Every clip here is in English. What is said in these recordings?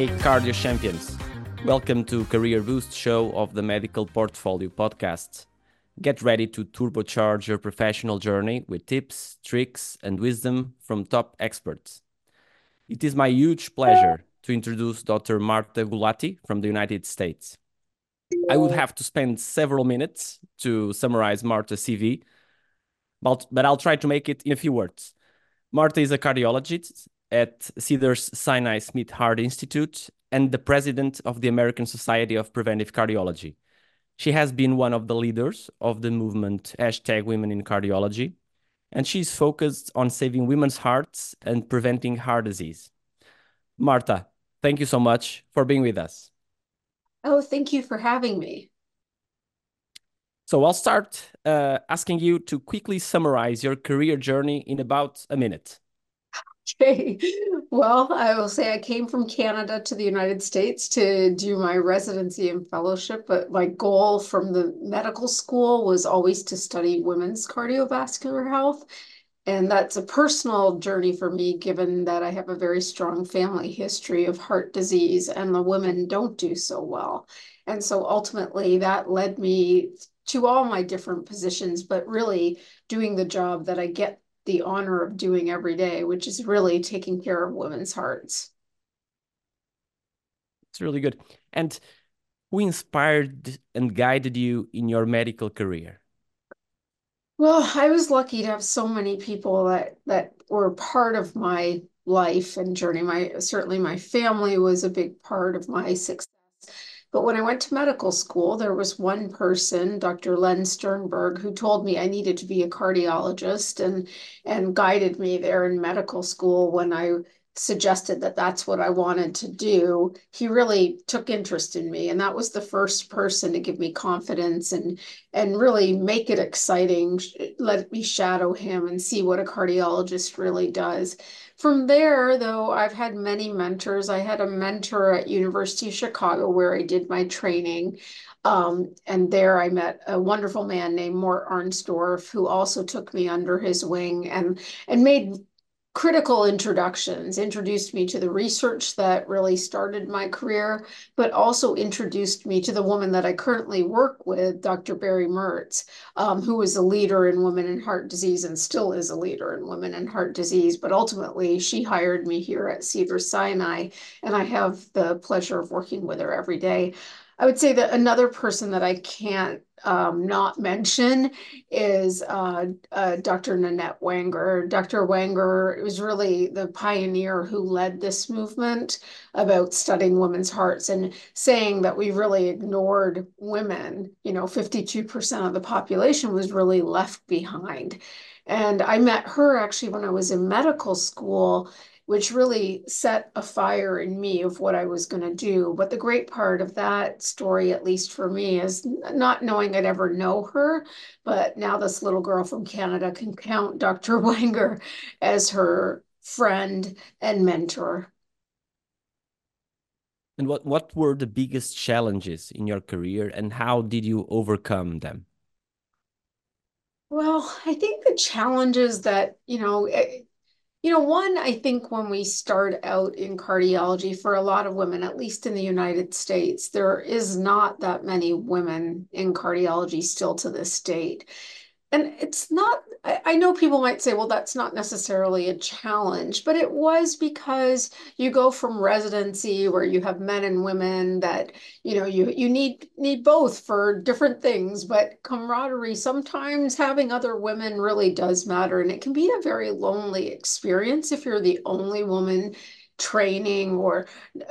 Hey, cardio champions. Welcome to Career Boost show of the Medical Portfolio podcast. Get ready to turbocharge your professional journey with tips, tricks, and wisdom from top experts. It is my huge pleasure to introduce Dr. Marta Gulati from the United States. I would have to spend several minutes to summarize Marta's CV, but, but I'll try to make it in a few words. Marta is a cardiologist at Cedars Sinai Smith Heart Institute and the president of the American Society of Preventive Cardiology. She has been one of the leaders of the movement hashtag Women in Cardiology, and she's focused on saving women's hearts and preventing heart disease. Marta, thank you so much for being with us. Oh, thank you for having me. So I'll start uh, asking you to quickly summarize your career journey in about a minute. Okay. Well, I will say I came from Canada to the United States to do my residency and fellowship, but my goal from the medical school was always to study women's cardiovascular health. And that's a personal journey for me, given that I have a very strong family history of heart disease and the women don't do so well. And so ultimately, that led me to all my different positions, but really doing the job that I get the honor of doing every day, which is really taking care of women's hearts. It's really good. And who inspired and guided you in your medical career? Well, I was lucky to have so many people that that were part of my life and journey. My certainly my family was a big part of my success. But when I went to medical school, there was one person, Dr. Len Sternberg, who told me I needed to be a cardiologist and and guided me there in medical school when I suggested that that's what I wanted to do. He really took interest in me and that was the first person to give me confidence and and really make it exciting, let me shadow him and see what a cardiologist really does. From there, though, I've had many mentors. I had a mentor at University of Chicago where I did my training. Um, and there I met a wonderful man named Mort Arnsdorf, who also took me under his wing and and made critical introductions, introduced me to the research that really started my career, but also introduced me to the woman that I currently work with, Dr. Bairey Merz, um, a leader in women and heart disease and still is a leader in women and heart disease. But ultimately, she hired me here at Cedar Sinai, and I have the pleasure of working with her every day. I would say that another person that I can't um, not mention is uh, uh, Dr. Nanette Wenger. Dr. Wenger was really the pioneer who led this movement about studying women's hearts and saying that we really ignored women. You know, 52% of the population was really left behind. And I met her actually when I was in medical school which really set a fire in me of what I was going to do. But the great part of that story, at least for me, is not knowing I'd ever know her. But now this little girl from Canada can count Dr. Wenger as her friend and mentor. And what, what were the biggest challenges in your career and how did you overcome them? Well, I think the challenges that, you know, eh, you know, one, I think when we start out in cardiology, for a lot of women, at least in the United States, there is not that many women in cardiology still to this date and it's not I, I know people might say well that's not necessarily a challenge but it was because you go from residency where you have men and women that you know you you need need both for different things but camaraderie sometimes having other women really does matter. And it can be a very lonely experience if you're the only woman training or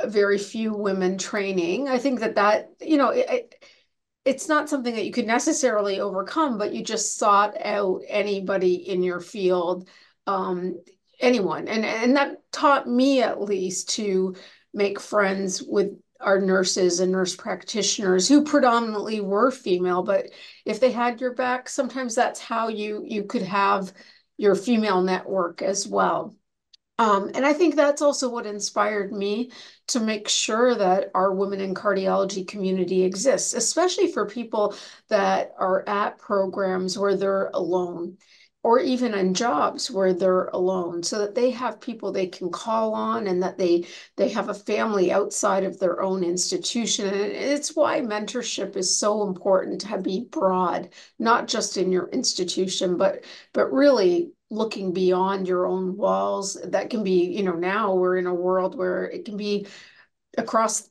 very few women training. I think that that you know it, it's not something that you could necessarily overcome, but you just sought out anybody in your field, um, anyone. And, and that taught me at least to make friends with our nurses and nurse practitioners who predominantly were female, but if they had your back, sometimes that's how you you could have your female network as well. Um, and I think that's also what inspired me to make sure that our women in cardiology community exists, especially for people that are at programs where they're alone. or even in jobs where they're alone so that they have people they can call on and that they they have a family outside of their own institution and it's why mentorship is so important to be broad not just in your institution but but really looking beyond your own walls that can be you know now we're in a world where it can be across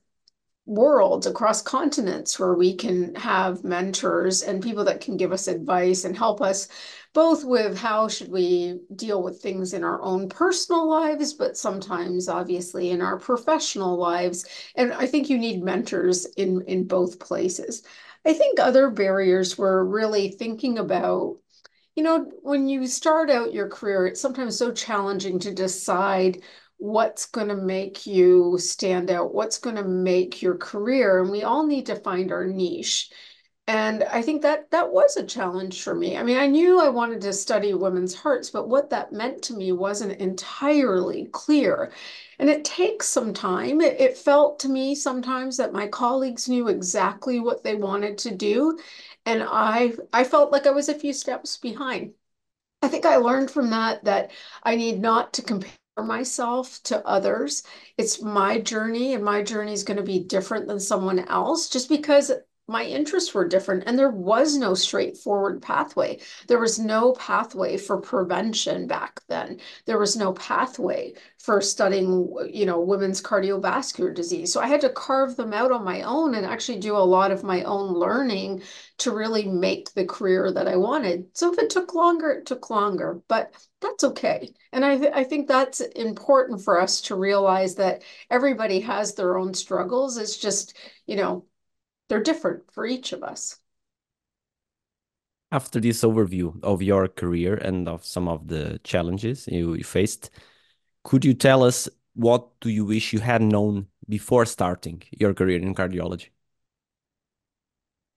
worlds across continents where we can have mentors and people that can give us advice and help us both with how should we deal with things in our own personal lives but sometimes obviously in our professional lives. And i think you need mentors in in both places. I think other barriers were really thinking about you know when you start out your career it's sometimes so challenging to decide what's going to make you stand out, what's going to make your career. And we all need to find our niche. And I think that that was a challenge for me. I mean, I knew I wanted to study women's hearts, but what that meant to me wasn't entirely clear. And it takes some time. It, it felt to me sometimes that my colleagues knew exactly what they wanted to do. And I I felt like I was a few steps behind. I think I learned from that that I need not to compare myself to others. It's my journey, and my journey is going to be different than someone else just because my interests were different and there was no straightforward pathway. There was no pathway for prevention back then. There was no pathway for studying, you know, women's cardiovascular disease. So I had to carve them out on my own and actually do a lot of my own learning to really make the career that I wanted. So if it took longer, it took longer, but that's okay. And I, th- I think that's important for us to realize that everybody has their own struggles. It's just, you know, they're different for each of us. After this overview of your career and of some of the challenges you, faced, could you tell us what do you wish you had known before starting your career in cardiology?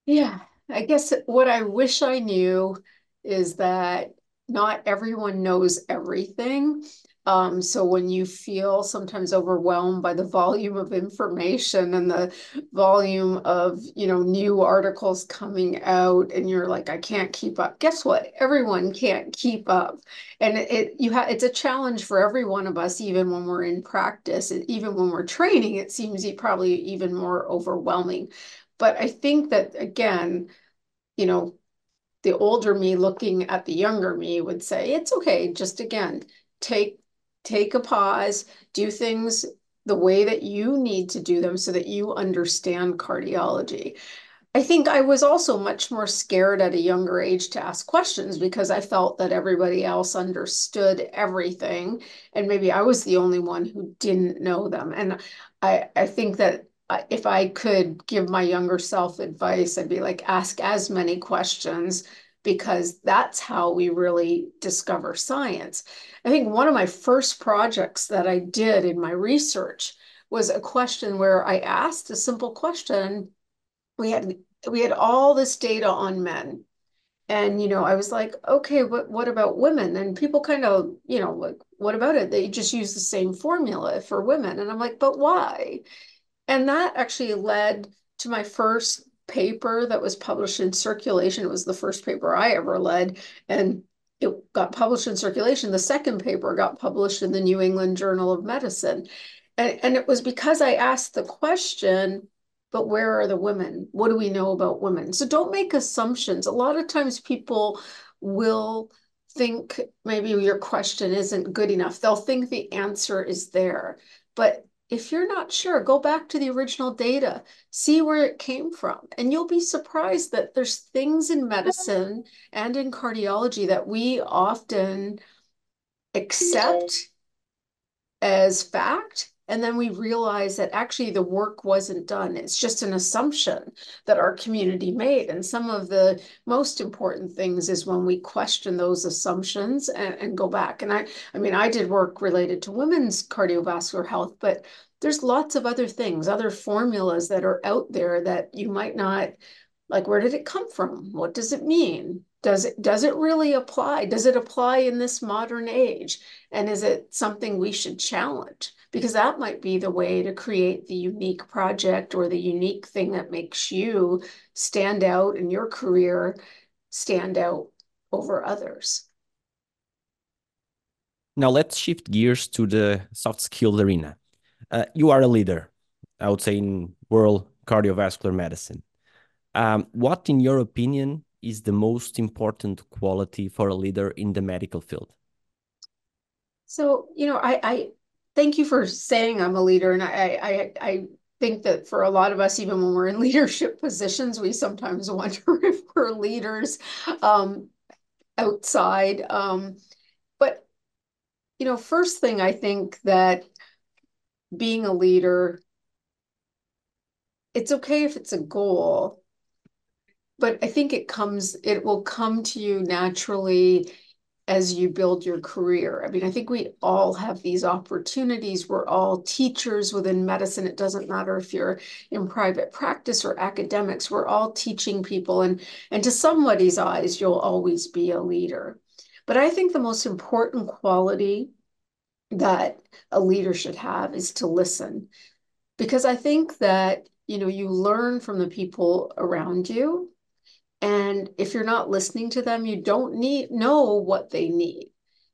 Yeah, I guess what I wish I knew is that not everyone knows everything. Um, so when you feel sometimes overwhelmed by the volume of information and the volume of, you know, new articles coming out and you're like, I can't keep up. Guess what? Everyone can't keep up. And it you have it's a challenge for every one of us, even when we're in practice, even when we're training, it seems probably even more overwhelming. But I think that again, you know, the older me looking at the younger me would say, it's okay, just again, take take a pause, do things the way that you need to do them so that you understand cardiology. I think I was also much more scared at a younger age to ask questions because I felt that everybody else understood everything and maybe I was the only one who didn't know them. And I, I think that if I could give my younger self advice, I'd be like, ask as many questions because that's how we really discover science. I think one of my first projects that I did in my research was a question where I asked a simple question. We had we had all this data on men. And you know, I was like, okay, what what about women? And people kind of, you know, like, what about it? They just use the same formula for women. And I'm like, but why? And that actually led to my first paper that was published in circulation. It was the first paper I ever led, and it got published in circulation. The second paper got published in the New England Journal of Medicine. And, and it was because I asked the question, but where are the women? What do we know about women? So don't make assumptions. A lot of times people will think maybe your question isn't good enough. They'll think the answer is there. But if you're not sure, go back to the original data, see where it came from, and you'll be surprised that there's things in medicine and in cardiology that we often accept as fact and then we realize that actually the work wasn't done. It's just an assumption that our community made. And some of the most important things is when we question those assumptions and, and go back. And I, I mean, I did work related to women's cardiovascular health, but there's lots of other things, other formulas that are out there that you might not like where did it come from what does it mean does it does it really apply does it apply in this modern age and is it something we should challenge because that might be the way to create the unique project or the unique thing that makes you stand out in your career stand out over others Now let's shift gears to the soft skills arena. Uh, you are a leader, I would say, in world cardiovascular medicine. Um, what, in your opinion, is the most important quality for a leader in the medical field? So, you know, I, I thank you for saying I'm a leader, and I, I, I think that for a lot of us, even when we're in leadership positions, we sometimes wonder if we're leaders um, outside. Um, but, you know, first thing I think that being a leader, it's okay if it's a goal, but I think it comes, it will come to you naturally as you build your career. I mean, I think we all have these opportunities. We're all teachers within medicine. It doesn't matter if you're in private practice or academics. We're all teaching people, and and to somebody's eyes, you'll always be a leader. But I think the most important quality that a leader should have is to listen, because I think that you know you learn from the people around you and if you're not listening to them, you don't need know what they need.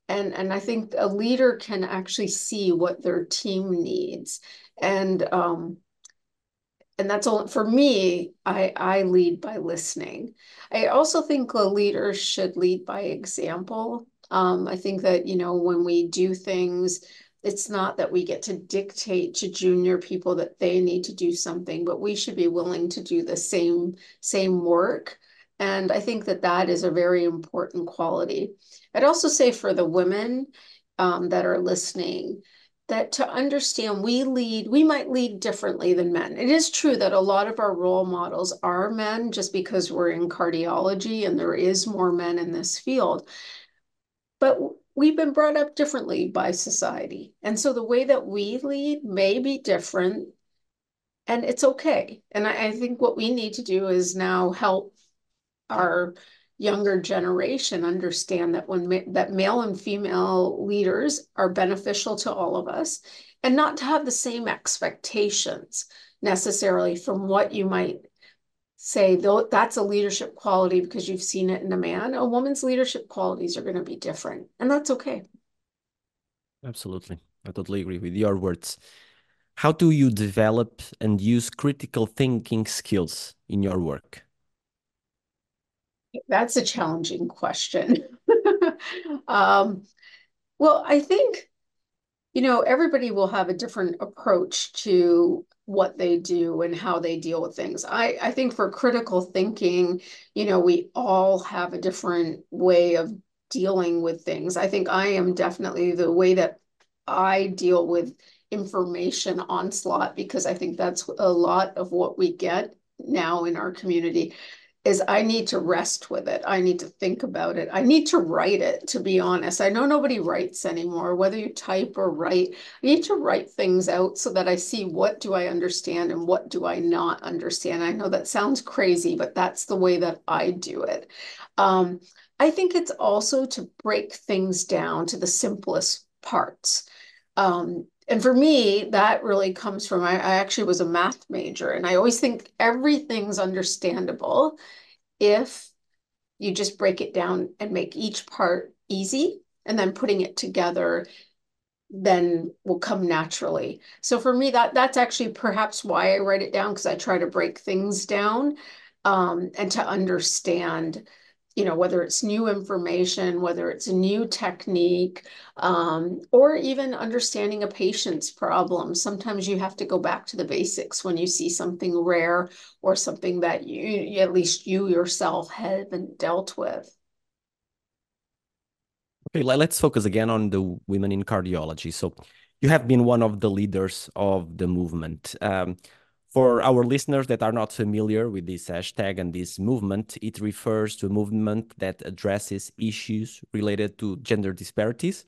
And and I think a leader can actually see what their team needs. And um and that's all for me, I I lead by listening. I also think a leader should lead by example. Um, I think that, you know, when we do things, it's not that we get to dictate to junior people that they need to do something, but we should be willing to do the same same work and I think that that is a very important quality. I'd also say for the women um, that are listening, that to understand we lead, we might lead differently than men. It is true that a lot of our role models are men just because we're in cardiology and there is more men in this field. But we've been brought up differently by society. And so the way that we lead may be different and it's okay. And I, I think what we need to do is now help our younger generation understand that when ma- that male and female leaders are beneficial to all of us and not to have the same expectations necessarily from what you might say though that's a leadership quality because you've seen it in a man a woman's leadership qualities are going to be different and that's okay. Absolutely. I totally agree with your words. How do you develop and use critical thinking skills in your work that's a challenging question. um, well, I think, you know, everybody will have a different approach to what they do and how they deal with things. I, I think for critical thinking, you know, we all have a different way of dealing with things. I think I am definitely the way that I deal with information onslaught because I think that's a lot of what we get now in our community is I need to rest with it. I need to think about it. I need to write it, to be honest. I know nobody writes anymore, whether you type or write. I need to write things out so that I see what do I understand and what do I not understand. I know that sounds crazy, but that's the way that I do it. Um, I think it's also to break things down to the simplest parts. Um, and for me, that really comes from I, I actually was a math major, and I always think everything's understandable if you just break it down and make each part easy, and then putting it together then will come naturally. So for me, that that's actually perhaps why I write it down because I try to break things down um, and to understand you know, whether it's new information, whether it's a new technique, um, or even understanding a patient's problem. Sometimes you have to go back to the basics when you see something rare or something that you, at least you yourself haven't dealt with. Okay, let's focus again on the women in cardiology. So you have been one of the leaders of the movement. Um, for our listeners that are not familiar with this hashtag and this movement, it refers to a movement that addresses issues related to gender disparities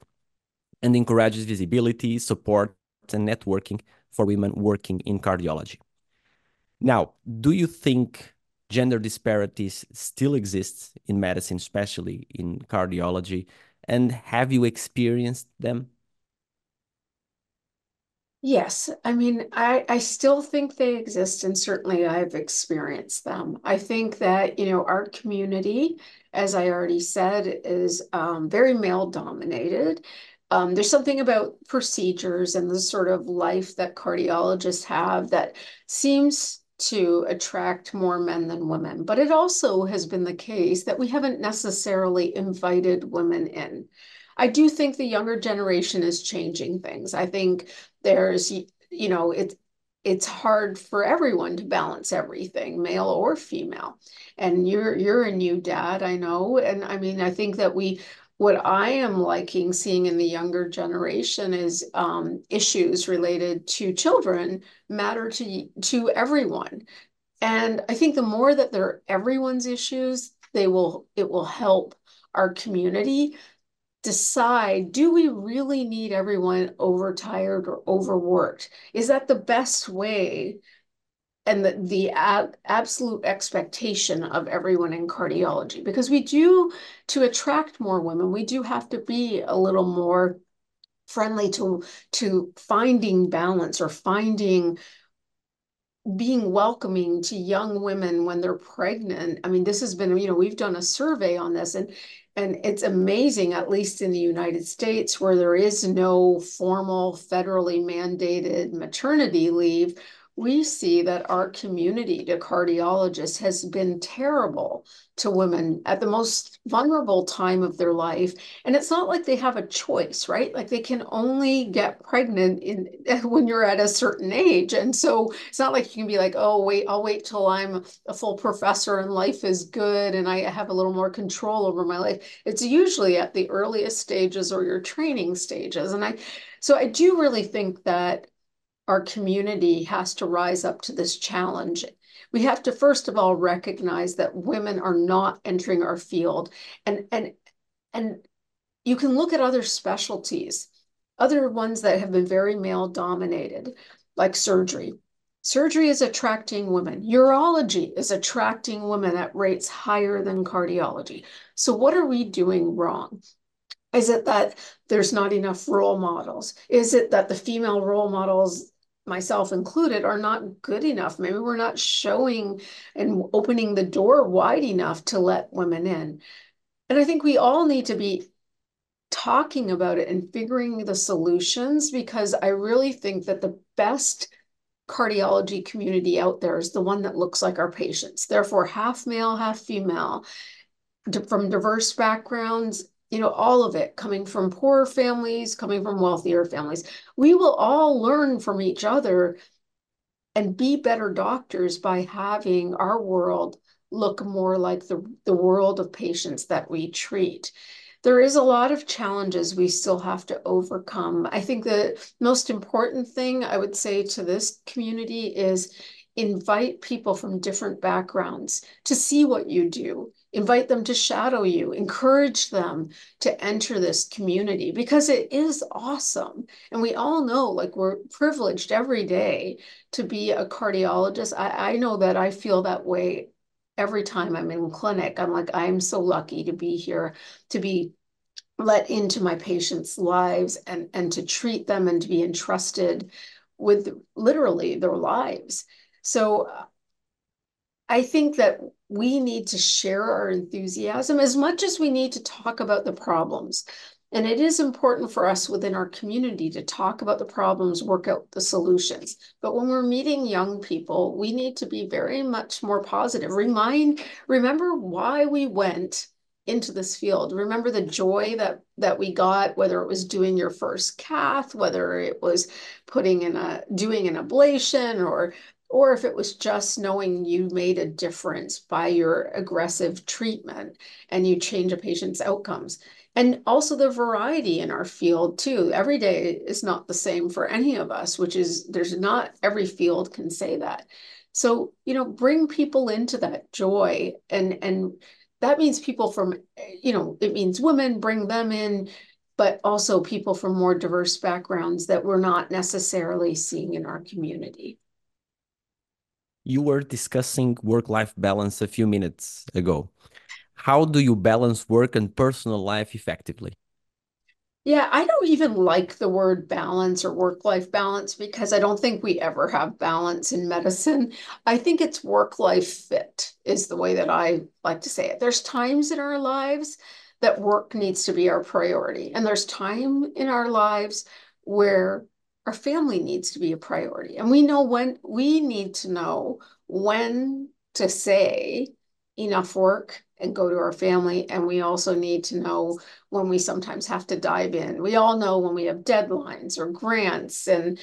and encourages visibility, support, and networking for women working in cardiology. Now, do you think gender disparities still exist in medicine, especially in cardiology? And have you experienced them? Yes, I mean, I, I still think they exist, and certainly I've experienced them. I think that, you know, our community, as I already said, is um, very male dominated. um, there's something about procedures and the sort of life that cardiologists have that seems to attract more men than women. But it also has been the case that we haven't necessarily invited women in. I do think the younger generation is changing things. I think there's, you know, it, it's hard for everyone to balance everything, male or female. And you're you're a new dad, I know. And I mean, I think that we what I am liking seeing in the younger generation is um, issues related to children matter to to everyone. And I think the more that they're everyone's issues, they will it will help our community decide do we really need everyone overtired or overworked? Is that the best way? And the, the ab absolute expectation of everyone in cardiology, because we do, to attract more women, we do have to be a little more friendly to to finding balance or finding being welcoming to young women when they're pregnant. I mean, this has been, you know, we've done a survey on this and and it's amazing, at least in the United States, where there is no formal federally mandated maternity leave, we see that our community to cardiologists has been terrible to women at the most vulnerable time of their life. And it's not like they have a choice, right? Like they can only get pregnant in when you're at a certain age. And so it's not like you can be like, oh, wait, I'll wait till I'm a full professor and life is good and I have a little more control over my life. It's usually at the earliest stages or your training stages. And I so I do really think that our community has to rise up to this challenge. We have to first of all recognize that women are not entering our field and and and you can look at other specialties, other ones that have been very male dominated, like surgery. Surgery is attracting women. Urology is attracting women at rates higher than cardiology. So, what are we doing wrong? Is it that there's not enough role models? Is it that the female role models myself included, are not good enough. Maybe we're not showing and opening the door wide enough to let women in. And I think we all need to be talking about it and figuring the solutions because I really think that the best cardiology community out there is the one that looks like our patients. Therefore, half male, half female, from diverse backgrounds you know, all of it coming from poorer families, coming from wealthier families. We will all learn from each other and be better doctors by having our world look more like the, the world of patients that we treat. There is a lot of challenges we still have to overcome. I think the most important thing I would say to this community is invite people from different backgrounds to see what you do invite them to shadow you, encourage them to enter this community because it is awesome. And we all know, like, we're privileged every day to be a cardiologist. I, I know that I feel that way every time I'm in clinic. I'm like, I'm so lucky to be here, to be let into my patients' lives and, and to treat them and to be entrusted with literally their lives. So I think that we need to share our enthusiasm as much as we need to talk about the problems. And it is important for us within our community to talk about the problems, work out the solutions. But when we're meeting young people, we need to be very much more positive. Remind, remember why we went into this field. Remember the joy that that we got, whether it was doing your first cath, whether it was putting in a doing an ablation or or if it was just knowing you made a difference by your aggressive treatment and you change a patient's outcomes. And also the variety in our field too. Every day is not the same for any of us, which is there's not every field can say that. So, you know, bring people into that joy and and that means people from you know, it means women, bring them in, but also people from more diverse backgrounds that we're not necessarily seeing in our community you were discussing work-life balance a few minutes ago. How do you balance work and personal life effectively? Yeah, I don't even like the word balance or work-life balance because I don't think we ever have balance in medicine. I think it's work-life fit is the way that I like to say it. There's times in our lives that work needs to be our priority. And there's time in our lives where our family needs to be a priority. And we know when we need to know when to say enough work and go to our family. And we also need to know when we sometimes have to dive in. We all know when we have deadlines or grants and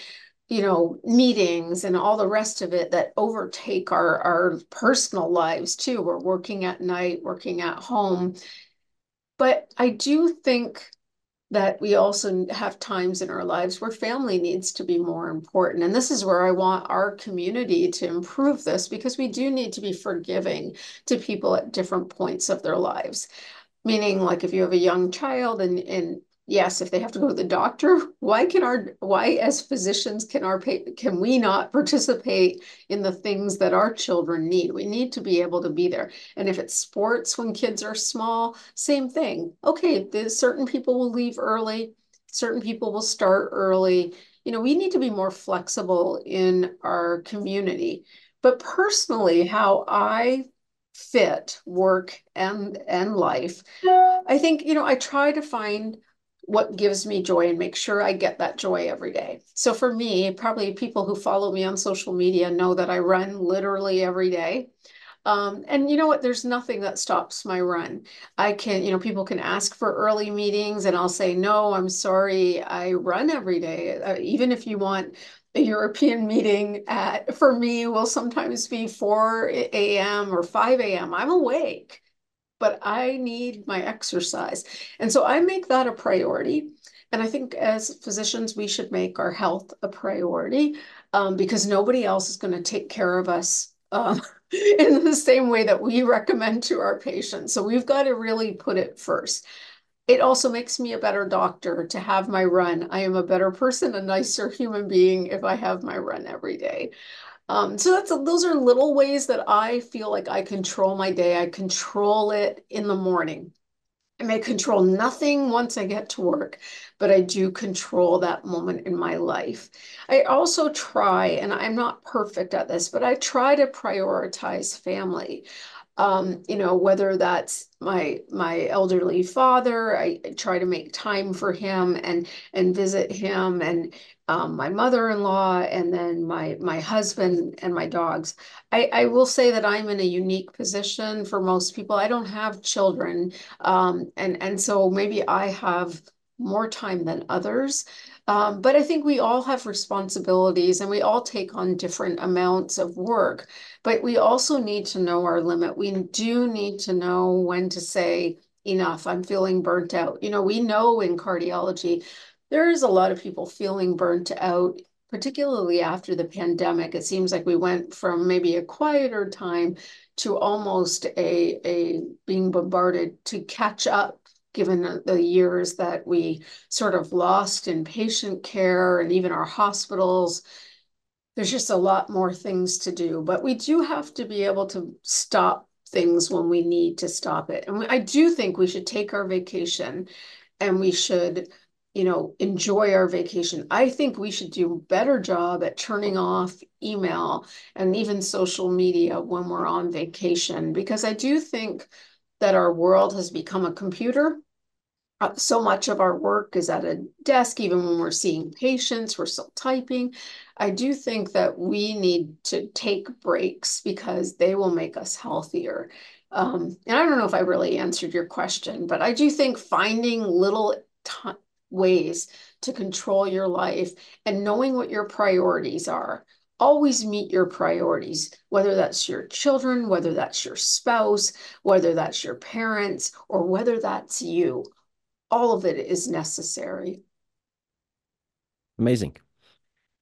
you know meetings and all the rest of it that overtake our our personal lives too we're working at night working at home but i do think that we also have times in our lives where family needs to be more important. And this is where I want our community to improve this because we do need to be forgiving to people at different points of their lives. Meaning, like if you have a young child and, and yes, if they have to go to the doctor, why can our why as physicians can our can we not participate in the things that our children need? We need to be able to be there. And if it's sports when kids are small, same thing. Okay, there's certain people will leave early, certain people will start early. You know, we need to be more flexible in our community. But personally, how I fit work and and life, I think, you know, I try to find what gives me joy and make sure I get that joy every day. So for me, probably people who follow me on social media know that I run literally every day. Um, and you know what? There's nothing that stops my run. I can, you know, people can ask for early meetings and I'll say, no, I'm sorry. I run every day. Uh, even if you want a European meeting at, for me, will sometimes be 4 a.m. or 5 a.m. I'm awake but I need my exercise. And so I make that a priority. And I think as physicians, we should make our health a priority um, because nobody else is going to take care of us um, in the same way that we recommend to our patients. So we've got to really put it first. It also makes me a better doctor to have my run. I am a better person, a nicer human being if I have my run every day. Um, so that's those are little ways that I feel like I control my day. I control it in the morning. I may control nothing once I get to work, but I do control that moment in my life. I also try, and I'm not perfect at this, but I try to prioritize family um, you know, whether that's my my elderly father, I, try to make time for him and and visit him, and um, my mother-in-law, and then my my husband and my dogs. I, I will say that I'm in a unique position for most people. I don't have children, um, and and so maybe I have more time than others. Um, but I think we all have responsibilities and we all take on different amounts of work. But we also need to know our limit. We do need to know when to say, enough, I'm feeling burnt out. You know, we know in cardiology, there's a lot of people feeling burnt out, particularly after the pandemic. It seems like we went from maybe a quieter time to almost a, a being bombarded to catch up given the years that we sort of lost in patient care and even our hospitals. There's just a lot more things to do, but we do have to be able to stop things when we need to stop it. And I do think we should take our vacation and we should you know enjoy our vacation i think we should do a better job at turning off email and even social media when we're on vacation because i do think that our world has become a computer so much of our work is at a desk, even when we're seeing patients, we're still typing. I do think that we need to take breaks because they will make us healthier. Um, and I don't know if I really answered your question, but I do think finding little ways to control your life and knowing what your priorities are. Always meet your priorities, whether that's your children, whether that's your spouse, whether that's your parents, or whether that's you all of it is necessary. Amazing.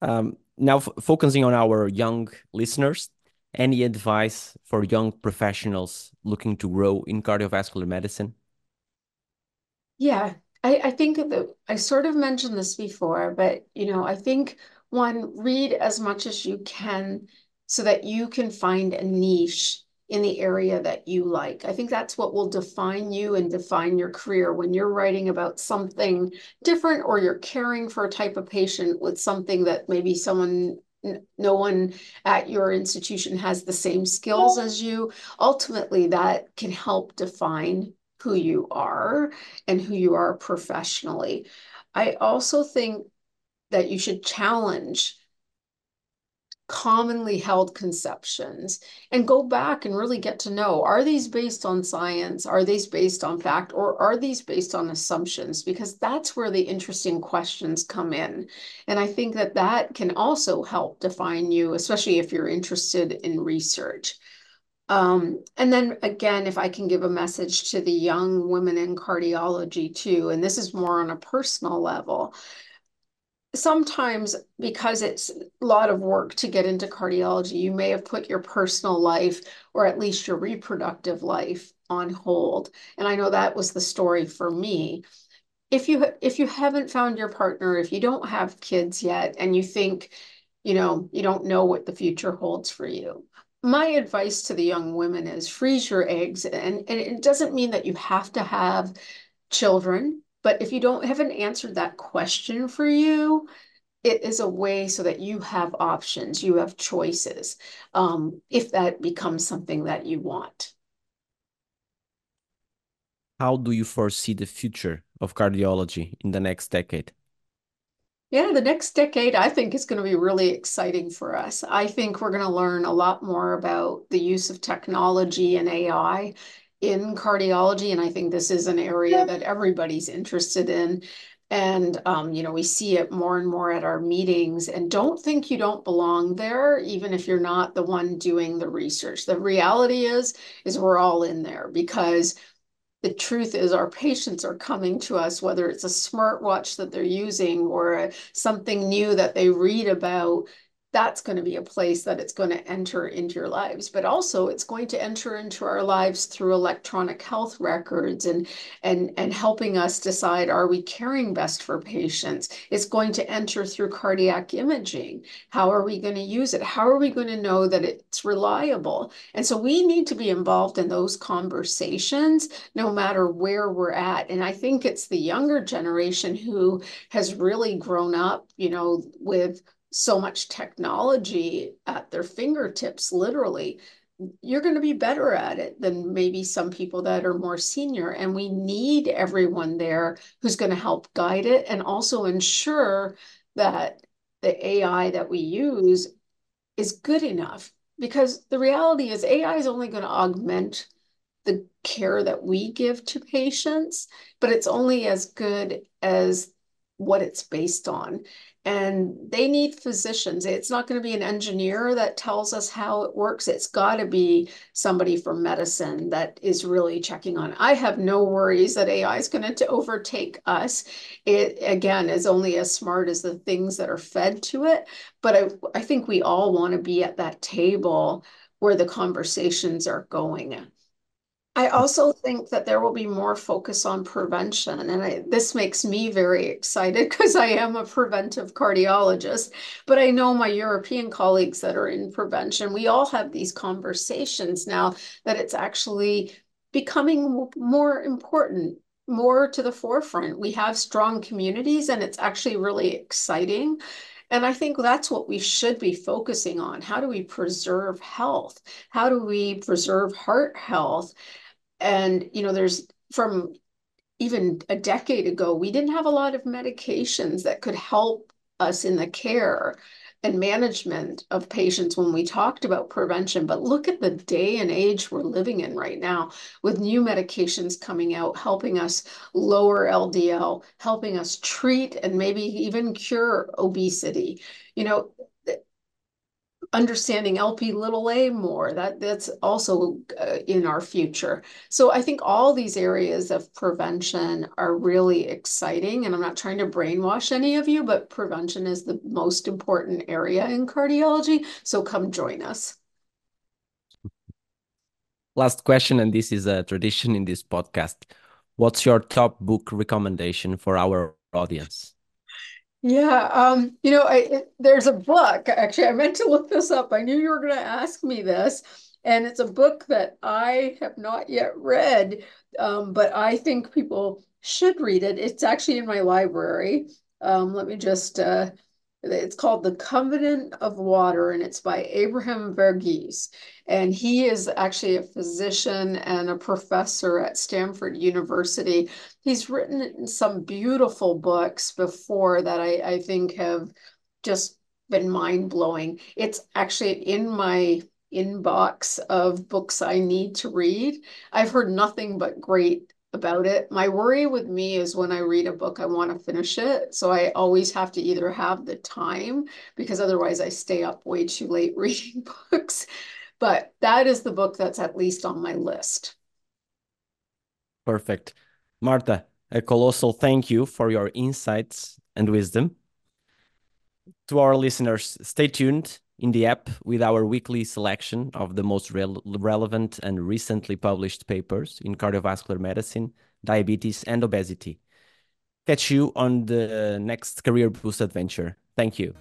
Um, now, focusing on our young listeners, any advice for young professionals looking to grow in cardiovascular medicine? Yeah, I, I think that I sort of mentioned this before, but you know, I think one, read as much as you can so that you can find a niche in the area that you like. I think that's what will define you and define your career when you're writing about something different or you're caring for a type of patient with something that maybe someone no one at your institution has the same skills as you ultimately that can help define who you are and who you are professionally. I also think that you should challenge commonly held conceptions and go back and really get to know are these based on science? Are these based on fact? Or are these based on assumptions? Because that's where the interesting questions come in. And i think that that can also help define you especially if you're interested in research. Um, and then again, if I can give a message to the young women in cardiology too, and this is more on a personal level, sometimes because it's a lot of work to get into cardiology, you may have put your personal life or at least your reproductive life on hold. And I know that was the story for me. If you if you haven't found your partner, if you don't have kids yet and you think, you know, you don't know what the future holds for you. My advice to the young women is freeze your eggs and, and it doesn't mean that you have to have children but if you don't haven't answered that question for you, it is a way so that you have options, you have choices, um, if that becomes something that you want. How do you foresee the future of cardiology in the next decade? Yeah, the next decade, I think, is going to be really exciting for us. I think we're going to learn a lot more about the use of technology and AI in cardiology, and I think this is an area that everybody's interested in. And, um, you know, we see it more and more at our meetings. And don't think you don't belong there, even if you're not the one doing the research. The reality is, is we're all in there because the truth is our patients are coming to us, whether it's a smartwatch that they're using or something new that they read about that's going to be a place that it's going to enter into your lives but also it's going to enter into our lives through electronic health records and and and helping us decide are we caring best for patients? It's going to enter through cardiac imaging. How are we going to use it? How are we going to know that it's reliable? And so we need to be involved in those conversations no matter where we're at. And i think it's the younger generation who has really grown up you know with so much technology at their fingertips, literally, you're going to be better at it than maybe some people that are more senior. And we need everyone there who's going to help guide it and also ensure that the AI that we use is good enough. Because the reality is, AI is only going to augment the care that we give to patients, but it's only as good as what it's based on and they need physicians. It's not going to be an engineer that tells us how it works. It's got to be somebody from medicine that is really checking on. I have no worries that AI is going to overtake us. It again is only as smart as the things that are fed to it. But I, I think we all want to be at that table where the conversations are going. I also think that there will be more focus on prevention. And I, this makes me very excited because I am a preventive cardiologist. But I know my European colleagues that are in prevention, we all have these conversations now that it's actually becoming more important, more to the forefront. We have strong communities, and it's actually really exciting. And I think that's what we should be focusing on. How do we preserve health? How do we preserve heart health? And, you know, there's from even a decade ago, we didn't have a lot of medications that could help us in the care and management of patients when we talked about prevention. But look at the day and age we're living in right now with new medications coming out, helping us lower LDL, helping us treat and maybe even cure obesity. You know, understanding LP little a more that that's also uh, in our future. So I think all these areas of prevention are really exciting and I'm not trying to brainwash any of you but prevention is the most important area in cardiology so come join us. Last question and this is a tradition in this podcast. What's your top book recommendation for our audience? Yeah, um, you know, I it, there's a book. Actually, I meant to look this up. I knew you were going to ask me this, and it's a book that I have not yet read, um, but I think people should read it. It's actually in my library. Um, let me just uh, It's called The Covenant of Water, and it's by Abraham Verghese. And he is actually a physician and a professor at Stanford University. He's written some beautiful books before that I, I think have just been mind blowing. It's actually in my inbox of books I need to read. I've heard nothing but great about it. My worry with me is when I read a book, I want to finish it. So I always have to either have the time because otherwise I stay up way too late reading books. But that is the book that's at least on my list. Perfect. Marta, a colossal thank you for your insights and wisdom. To our listeners, stay tuned in the app with our weekly selection of the most relevant and recently published papers in cardiovascular medicine, diabetes, and obesity. Catch you on the next Career Boost adventure. Thank you.